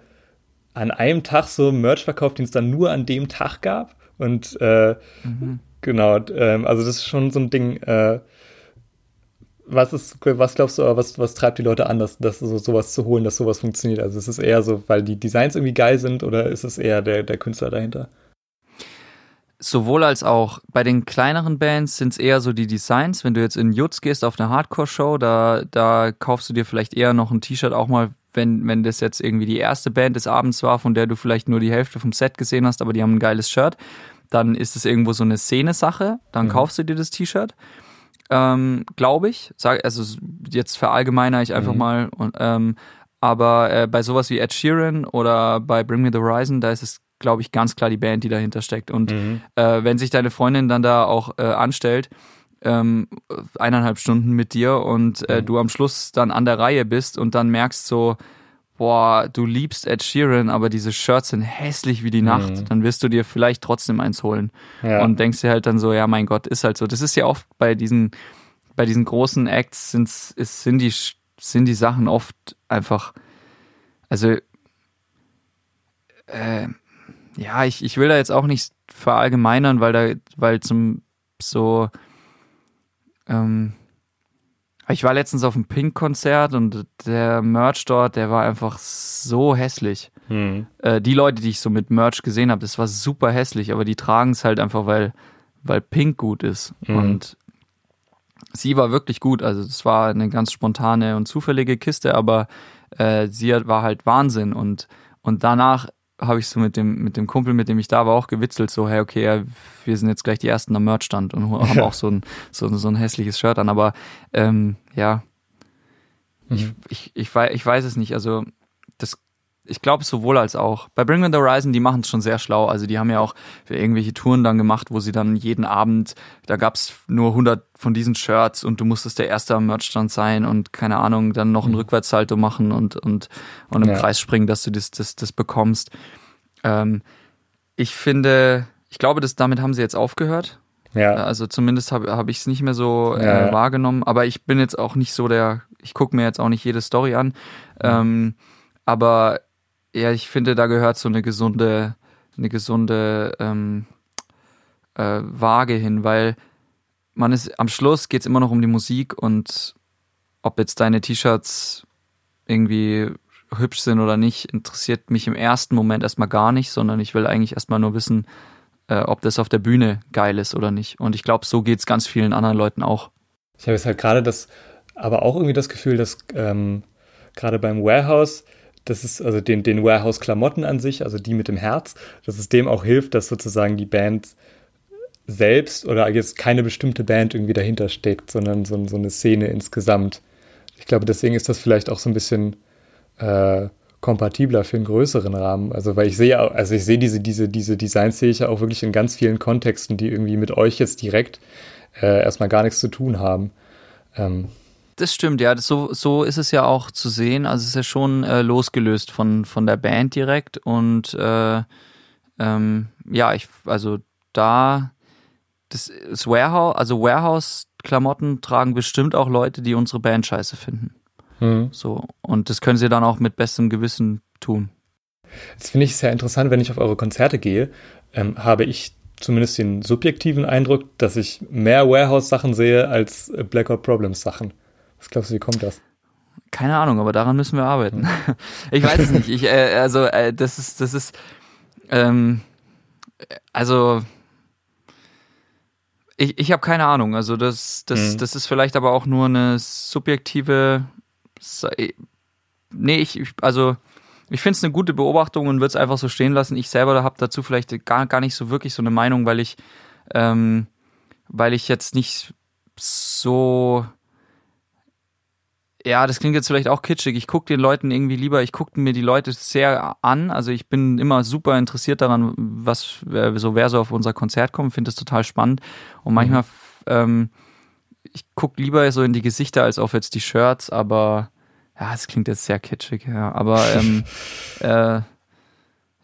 an einem Tag so Merch verkauft, den es dann nur an dem Tag gab. Und äh, mhm. genau, ähm, also das ist schon so ein Ding, äh, was ist, was glaubst du, was, was treibt die Leute an, dass, dass so, sowas zu holen, dass sowas funktioniert? Also ist es eher so, weil die Designs irgendwie geil sind oder ist es eher der, der Künstler dahinter? Sowohl als auch. Bei den kleineren Bands sind es eher so die Designs. Wenn du jetzt in Jutz gehst auf eine Hardcore-Show, da, da kaufst du dir vielleicht eher noch ein T-Shirt auch mal, wenn, wenn das jetzt irgendwie die erste Band des Abends war, von der du vielleicht nur die Hälfte vom Set gesehen hast, aber die haben ein geiles Shirt. Dann ist es irgendwo so eine Szene-Sache. Dann mhm. kaufst du dir das T-Shirt ähm, glaube ich. Sag, also jetzt verallgemeiner ich einfach mhm. mal. Und, ähm, aber äh, bei sowas wie Ed Sheeran oder bei Bring Me the Horizon, da ist es, glaube ich, ganz klar die Band, die dahinter steckt. Und mhm. äh, wenn sich deine Freundin dann da auch äh, anstellt, ähm, eineinhalb Stunden mit dir und äh, mhm. du am Schluss dann an der Reihe bist und dann merkst so, boah, du liebst Ed Sheeran, aber diese Shirts sind hässlich wie die Nacht, mhm. dann wirst du dir vielleicht trotzdem eins holen. Ja. Und denkst dir halt dann so, ja, mein Gott, ist halt so. Das ist ja oft bei diesen, bei diesen großen Acts sind's, ist, sind die, sind die Sachen oft einfach, also, äh, ja, ich, ich will da jetzt auch nicht verallgemeinern, weil da, weil zum so, ähm, ich war letztens auf einem Pink-Konzert und der Merch dort, der war einfach so hässlich. Mhm. Äh, die Leute, die ich so mit Merch gesehen habe, das war super hässlich, aber die tragen es halt einfach, weil, weil Pink gut ist. Mhm. Und sie war wirklich gut. Also das war eine ganz spontane und zufällige Kiste, aber äh, sie war halt Wahnsinn und und danach habe ich so mit dem, mit dem Kumpel, mit dem ich da war, auch gewitzelt, so, hey, okay, ja, wir sind jetzt gleich die Ersten am Merchstand und haben auch so ein, so, so ein hässliches Shirt an, aber ähm, ja, mhm. ich, ich, ich, weiß, ich weiß es nicht, also das ich glaube sowohl als auch. Bei Bring Me the Horizon, die machen es schon sehr schlau. Also die haben ja auch irgendwelche Touren dann gemacht, wo sie dann jeden Abend, da gab's nur 100 von diesen Shirts und du musstest der Erste am Merchstand sein und keine Ahnung, dann noch ein mhm. Rückwärtssalto machen und, und, und im ja. Kreis springen, dass du das, das, das bekommst. Ähm, ich finde, ich glaube, dass damit haben sie jetzt aufgehört. Ja. Also zumindest habe hab ich es nicht mehr so äh, ja. wahrgenommen. Aber ich bin jetzt auch nicht so der, ich gucke mir jetzt auch nicht jede Story an. Mhm. Ähm, aber ja, ich finde, da gehört so eine gesunde, eine gesunde ähm, äh, Waage hin, weil man ist am Schluss geht es immer noch um die Musik und ob jetzt deine T-Shirts irgendwie hübsch sind oder nicht, interessiert mich im ersten Moment erstmal gar nicht, sondern ich will eigentlich erstmal nur wissen, äh, ob das auf der Bühne geil ist oder nicht. Und ich glaube, so geht es ganz vielen anderen Leuten auch. Ich habe jetzt halt gerade das, aber auch irgendwie das Gefühl, dass ähm, gerade beim Warehouse das ist also den, den Warehouse-Klamotten an sich, also die mit dem Herz, dass es dem auch hilft, dass sozusagen die Band selbst oder jetzt keine bestimmte Band irgendwie dahinter steckt, sondern so, so eine Szene insgesamt. Ich glaube, deswegen ist das vielleicht auch so ein bisschen äh, kompatibler für einen größeren Rahmen. Also weil ich sehe, also ich sehe diese, diese, diese Designs sehe ich ja auch wirklich in ganz vielen Kontexten, die irgendwie mit euch jetzt direkt äh, erstmal gar nichts zu tun haben. Ähm, das stimmt, ja. Das, so, so ist es ja auch zu sehen. Also es ist ja schon äh, losgelöst von, von der Band direkt. Und äh, ähm, ja, ich, also da das, das Warehouse, also Warehouse-Klamotten tragen bestimmt auch Leute, die unsere Band scheiße finden. Mhm. So. Und das können sie dann auch mit bestem Gewissen tun. Das finde ich sehr interessant, wenn ich auf eure Konzerte gehe, ähm, habe ich zumindest den subjektiven Eindruck, dass ich mehr Warehouse-Sachen sehe als Blackout Problems-Sachen. Was glaubst du, wie kommt das? Keine Ahnung, aber daran müssen wir arbeiten. ich weiß es nicht. Ich, äh, also, äh, das ist, das ist, ähm, also, ich, ich habe keine Ahnung. Also, das, das, mhm. das ist vielleicht aber auch nur eine subjektive, nee, ich, also, ich finde es eine gute Beobachtung und würde es einfach so stehen lassen. Ich selber habe dazu vielleicht gar, gar nicht so wirklich so eine Meinung, weil ich, ähm, weil ich jetzt nicht so ja, das klingt jetzt vielleicht auch kitschig. Ich gucke den Leuten irgendwie lieber, ich gucke mir die Leute sehr an. Also ich bin immer super interessiert daran, was so wer so auf unser Konzert kommt, finde das total spannend. Und mhm. manchmal, mhm. ähm, ich gucke lieber so in die Gesichter als auf jetzt die Shirts, aber ja, es klingt jetzt sehr kitschig, ja. Aber ähm, äh,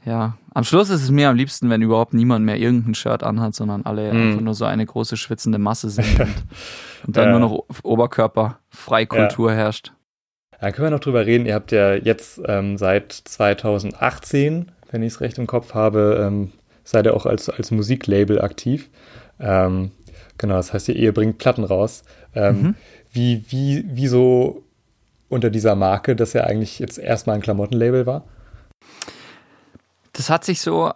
ja, am Schluss ist es mir am liebsten, wenn überhaupt niemand mehr irgendein Shirt anhat, sondern alle mhm. einfach nur so eine große schwitzende Masse sind und, und dann ja. nur noch Oberkörperfreikultur ja. herrscht. Da können wir noch drüber reden. Ihr habt ja jetzt ähm, seit 2018, wenn ich es recht im Kopf habe, ähm, seid ihr auch als, als Musiklabel aktiv. Ähm, genau, das heißt, ihr, ihr bringt Platten raus. Ähm, mhm. Wie, wie, wieso unter dieser Marke, dass ja eigentlich jetzt erstmal ein Klamottenlabel war? Das hat sich so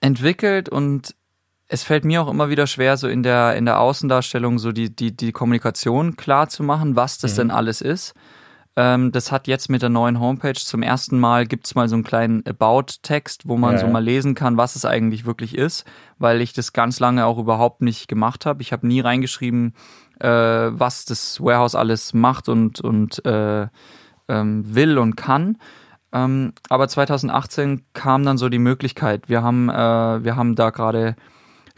entwickelt und es fällt mir auch immer wieder schwer, so in der, in der Außendarstellung so die, die, die Kommunikation klar zu machen, was das mhm. denn alles ist. Ähm, das hat jetzt mit der neuen Homepage zum ersten Mal gibt's mal so einen kleinen About-Text, wo man ja. so mal lesen kann, was es eigentlich wirklich ist, weil ich das ganz lange auch überhaupt nicht gemacht habe. Ich habe nie reingeschrieben, äh, was das Warehouse alles macht und, und äh, ähm, will und kann. Ähm, aber 2018 kam dann so die Möglichkeit. Wir haben, äh, wir haben da gerade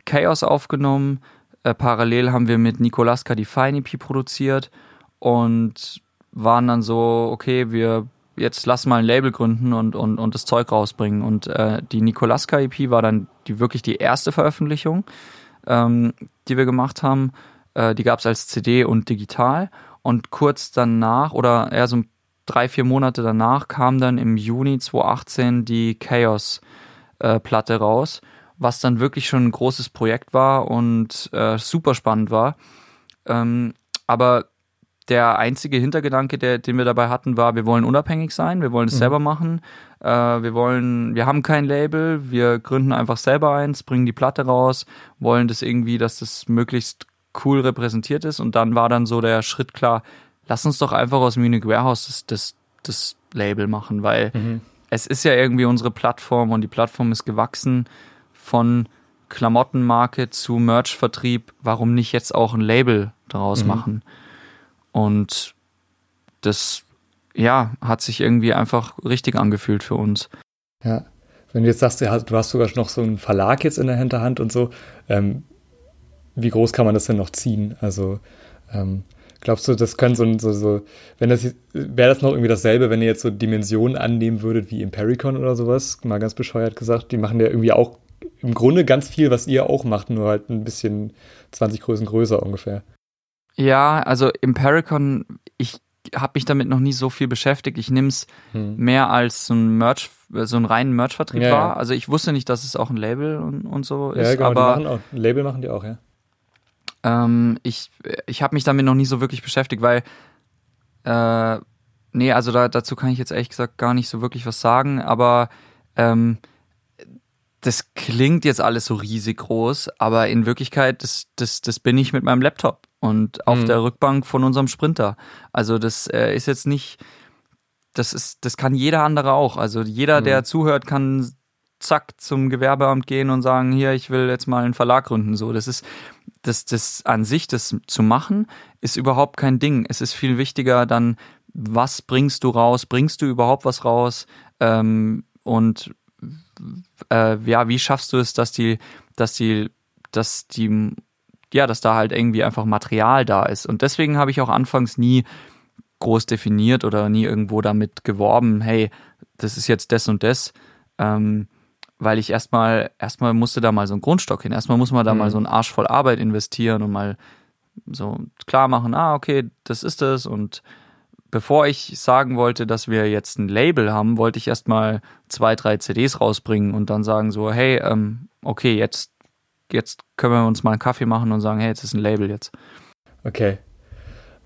Chaos aufgenommen. Äh, parallel haben wir mit Nikolaska die Fine EP produziert und waren dann so, okay, wir jetzt lass mal ein Label gründen und, und, und das Zeug rausbringen. Und äh, die Nikolaska EP war dann die wirklich die erste Veröffentlichung, ähm, die wir gemacht haben. Äh, die gab es als CD und digital. Und kurz danach, oder eher so ein drei, vier Monate danach kam dann im Juni 2018 die Chaos-Platte äh, raus, was dann wirklich schon ein großes Projekt war und äh, super spannend war. Ähm, aber der einzige Hintergedanke, der, den wir dabei hatten, war, wir wollen unabhängig sein, wir wollen es mhm. selber machen. Äh, wir wollen, wir haben kein Label, wir gründen einfach selber eins, bringen die Platte raus, wollen das irgendwie, dass das möglichst cool repräsentiert ist. Und dann war dann so der Schritt klar, lass uns doch einfach aus Munich Warehouse das, das, das Label machen, weil mhm. es ist ja irgendwie unsere Plattform und die Plattform ist gewachsen von Klamottenmarke zu Merch-Vertrieb. Warum nicht jetzt auch ein Label daraus mhm. machen? Und das, ja, hat sich irgendwie einfach richtig angefühlt für uns. Ja. Wenn du jetzt sagst, du hast sogar noch so einen Verlag jetzt in der Hinterhand und so, ähm, wie groß kann man das denn noch ziehen? Also, ähm, glaubst du, das können so, so, so wenn das, wäre das noch irgendwie dasselbe, wenn ihr jetzt so Dimensionen annehmen würdet wie Impericon oder sowas? Mal ganz bescheuert gesagt, die machen ja irgendwie auch im Grunde ganz viel, was ihr auch macht, nur halt ein bisschen 20 Größen größer ungefähr. Ja, also Impericon, ich habe mich damit noch nie so viel beschäftigt. Ich nehme es hm. mehr als so ein Merch, so einen reinen Merch-Vertrieb ja, war. Ja. Also ich wusste nicht, dass es auch ein Label und, und so ist. Ja, genau, aber die machen auch, ein Label machen die auch, ja. Ähm, ich ich habe mich damit noch nie so wirklich beschäftigt, weil äh, nee, also da, dazu kann ich jetzt ehrlich gesagt gar nicht so wirklich was sagen, aber ähm, das klingt jetzt alles so riesig groß, aber in Wirklichkeit, das, das, das bin ich mit meinem Laptop und auf mhm. der Rückbank von unserem Sprinter. Also das äh, ist jetzt nicht, das ist, das kann jeder andere auch. Also jeder, mhm. der zuhört, kann zack zum Gewerbeamt gehen und sagen, hier, ich will jetzt mal einen Verlag gründen. So, das ist, das, das an sich, das zu machen, ist überhaupt kein Ding. Es ist viel wichtiger dann, was bringst du raus? Bringst du überhaupt was raus? Ähm, und äh, ja, wie schaffst du es, dass die, dass die, dass die, ja, dass da halt irgendwie einfach Material da ist. Und deswegen habe ich auch anfangs nie groß definiert oder nie irgendwo damit geworben, hey, das ist jetzt das und das. Ähm, weil ich erstmal, erstmal musste da mal so ein Grundstock hin. Erstmal muss man da mhm. mal so einen Arsch voll Arbeit investieren und mal so klar machen, ah, okay, das ist es und bevor ich sagen wollte, dass wir jetzt ein Label haben, wollte ich erstmal zwei, drei CDs rausbringen und dann sagen so, hey, ähm, okay, jetzt, jetzt können wir uns mal einen Kaffee machen und sagen, hey, jetzt ist ein Label jetzt. Okay.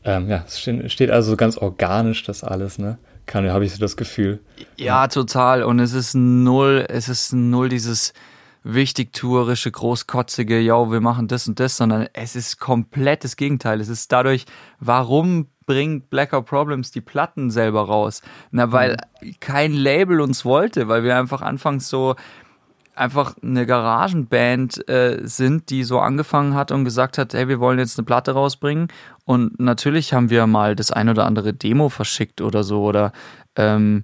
Ähm, ja, es steht also ganz organisch das alles, ne? Kann, habe ich so das Gefühl. Ja, total. Und es ist null, es ist null dieses wichtigtuerische, großkotzige, ja, wir machen das und das, sondern es ist komplett das Gegenteil. Es ist dadurch, warum bringt Blackout Problems die Platten selber raus? Na, weil mhm. kein Label uns wollte, weil wir einfach anfangs so einfach eine Garagenband äh, sind, die so angefangen hat und gesagt hat, hey, wir wollen jetzt eine Platte rausbringen. Und natürlich haben wir mal das ein oder andere Demo verschickt oder so oder ähm,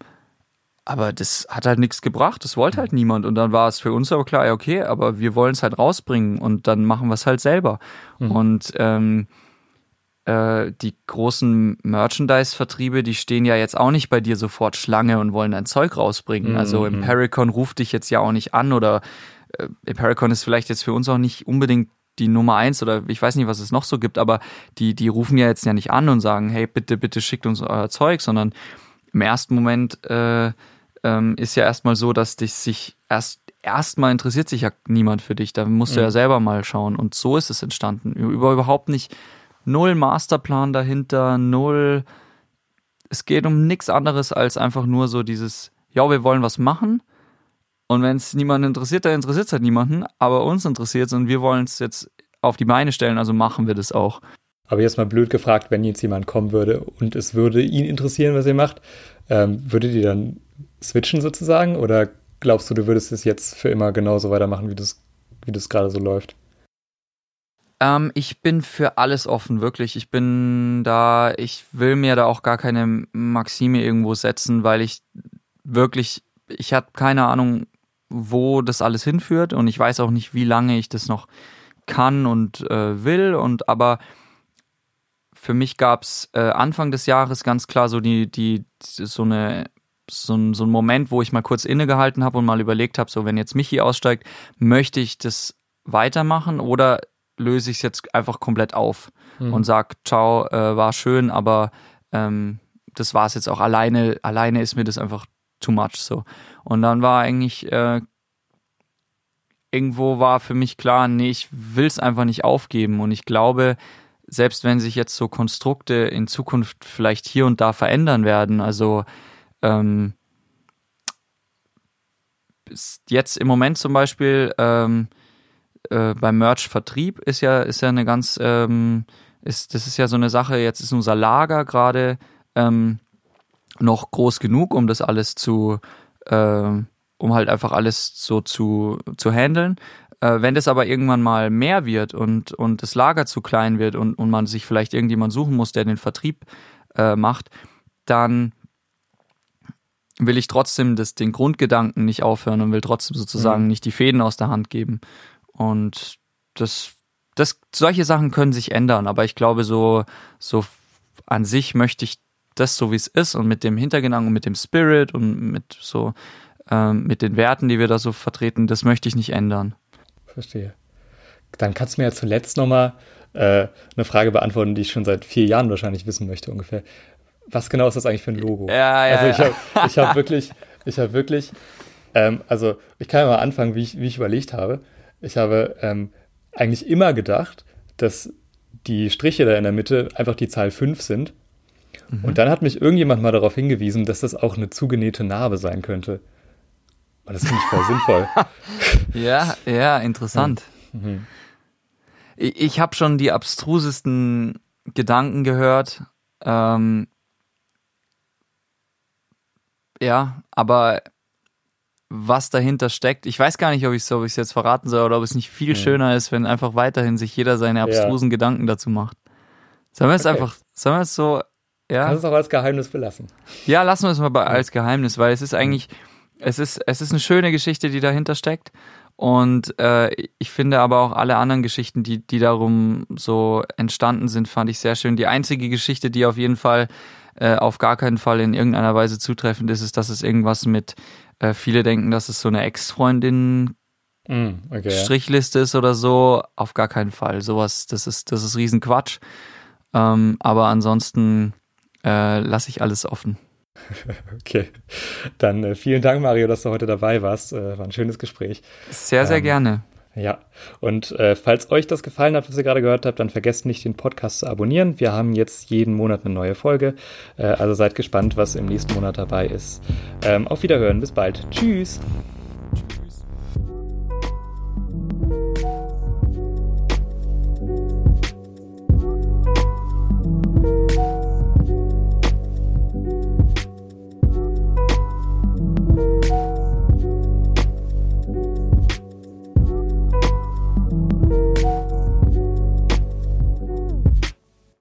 aber das hat halt nichts gebracht, das wollte halt niemand. Und dann war es für uns aber klar, ja, okay, aber wir wollen es halt rausbringen und dann machen wir es halt selber. Mhm. Und ähm, äh, die großen Merchandise-Vertriebe, die stehen ja jetzt auch nicht bei dir sofort Schlange und wollen dein Zeug rausbringen. Mhm. Also Impericon ruft dich jetzt ja auch nicht an oder äh, Impericon ist vielleicht jetzt für uns auch nicht unbedingt die Nummer eins oder ich weiß nicht, was es noch so gibt, aber die, die rufen ja jetzt ja nicht an und sagen, hey, bitte, bitte schickt uns euer Zeug, sondern im ersten Moment äh, ähm, ist ja erstmal so, dass dich sich erst erstmal interessiert sich ja niemand für dich. Da musst du ja mhm. selber mal schauen. Und so ist es entstanden. Über überhaupt nicht null Masterplan dahinter, null. Es geht um nichts anderes als einfach nur so dieses, ja, wir wollen was machen. Und wenn es niemanden interessiert, dann interessiert es halt niemanden. Aber uns interessiert es und wir wollen es jetzt auf die Beine stellen, also machen wir das auch. Aber jetzt mal blöd gefragt, wenn jetzt jemand kommen würde und es würde ihn interessieren, was ihr macht, ähm, würdet ihr dann switchen sozusagen? Oder glaubst du, du würdest es jetzt für immer genauso weitermachen, wie das, wie das gerade so läuft? Ähm, ich bin für alles offen, wirklich. Ich bin da, ich will mir da auch gar keine Maxime irgendwo setzen, weil ich wirklich, ich habe keine Ahnung, wo das alles hinführt und ich weiß auch nicht, wie lange ich das noch kann und äh, will. Und aber für mich gab es äh, Anfang des Jahres ganz klar so die, die, so eine so ein, so ein Moment, wo ich mal kurz innegehalten habe und mal überlegt habe, so wenn jetzt Michi aussteigt, möchte ich das weitermachen oder löse ich es jetzt einfach komplett auf mhm. und sag, ciao, äh, war schön, aber ähm, das war es jetzt auch. Alleine, alleine ist mir das einfach too much so. Und dann war eigentlich äh, irgendwo war für mich klar, nee, ich will es einfach nicht aufgeben. Und ich glaube, selbst wenn sich jetzt so Konstrukte in Zukunft vielleicht hier und da verändern werden, also ähm, jetzt im Moment zum Beispiel ähm, äh, beim Merch-Vertrieb ist ja, ist ja eine ganz, ähm, ist, das ist ja so eine Sache, jetzt ist unser Lager gerade ähm, noch groß genug, um das alles zu äh, um halt einfach alles so zu, zu handeln. Äh, wenn das aber irgendwann mal mehr wird und, und das Lager zu klein wird und, und man sich vielleicht irgendjemand suchen muss, der den Vertrieb äh, macht, dann will ich trotzdem das, den Grundgedanken nicht aufhören und will trotzdem sozusagen mhm. nicht die Fäden aus der Hand geben. Und das, das, solche Sachen können sich ändern, aber ich glaube, so, so an sich möchte ich das so wie es ist und mit dem Hintergedanken und mit dem Spirit und mit so, ähm, mit den Werten, die wir da so vertreten, das möchte ich nicht ändern. Verstehe. Dann kannst du mir ja zuletzt nochmal äh, eine Frage beantworten, die ich schon seit vier Jahren wahrscheinlich wissen möchte ungefähr was genau ist das eigentlich für ein Logo? Ja, ja, also ich habe ich hab wirklich, ich habe wirklich, ähm, also ich kann ja mal anfangen, wie ich, wie ich überlegt habe. Ich habe ähm, eigentlich immer gedacht, dass die Striche da in der Mitte einfach die Zahl 5 sind. Mhm. Und dann hat mich irgendjemand mal darauf hingewiesen, dass das auch eine zugenähte Narbe sein könnte. Und das finde ich voll sinnvoll. Ja, ja, interessant. Mhm. Ich, ich habe schon die abstrusesten Gedanken gehört. Ähm, ja, aber was dahinter steckt, ich weiß gar nicht, ob ich es jetzt verraten soll oder ob es nicht viel mhm. schöner ist, wenn einfach weiterhin sich jeder seine abstrusen ja. Gedanken dazu macht. Sollen wir es okay. einfach, sollen wir es so, ja. Kannst es auch als Geheimnis belassen. Ja, lassen wir es mal bei, als Geheimnis, weil es ist eigentlich, es ist, es ist eine schöne Geschichte, die dahinter steckt. Und äh, ich finde aber auch alle anderen Geschichten, die, die darum so entstanden sind, fand ich sehr schön. Die einzige Geschichte, die auf jeden Fall äh, auf gar keinen Fall in irgendeiner Weise zutreffend ist, ist, dass es irgendwas mit, äh, viele denken, dass es so eine Ex-Freundin mm, okay, Strichliste ja. ist oder so. Auf gar keinen Fall. Sowas, das ist, das ist Riesenquatsch. Ähm, aber ansonsten äh, lasse ich alles offen. Okay, dann äh, vielen Dank, Mario, dass du heute dabei warst. Äh, war ein schönes Gespräch. Sehr, sehr ähm, gerne. Ja, und äh, falls euch das gefallen hat, was ihr gerade gehört habt, dann vergesst nicht, den Podcast zu abonnieren. Wir haben jetzt jeden Monat eine neue Folge. Äh, also seid gespannt, was im nächsten Monat dabei ist. Ähm, auf Wiederhören, bis bald. Tschüss.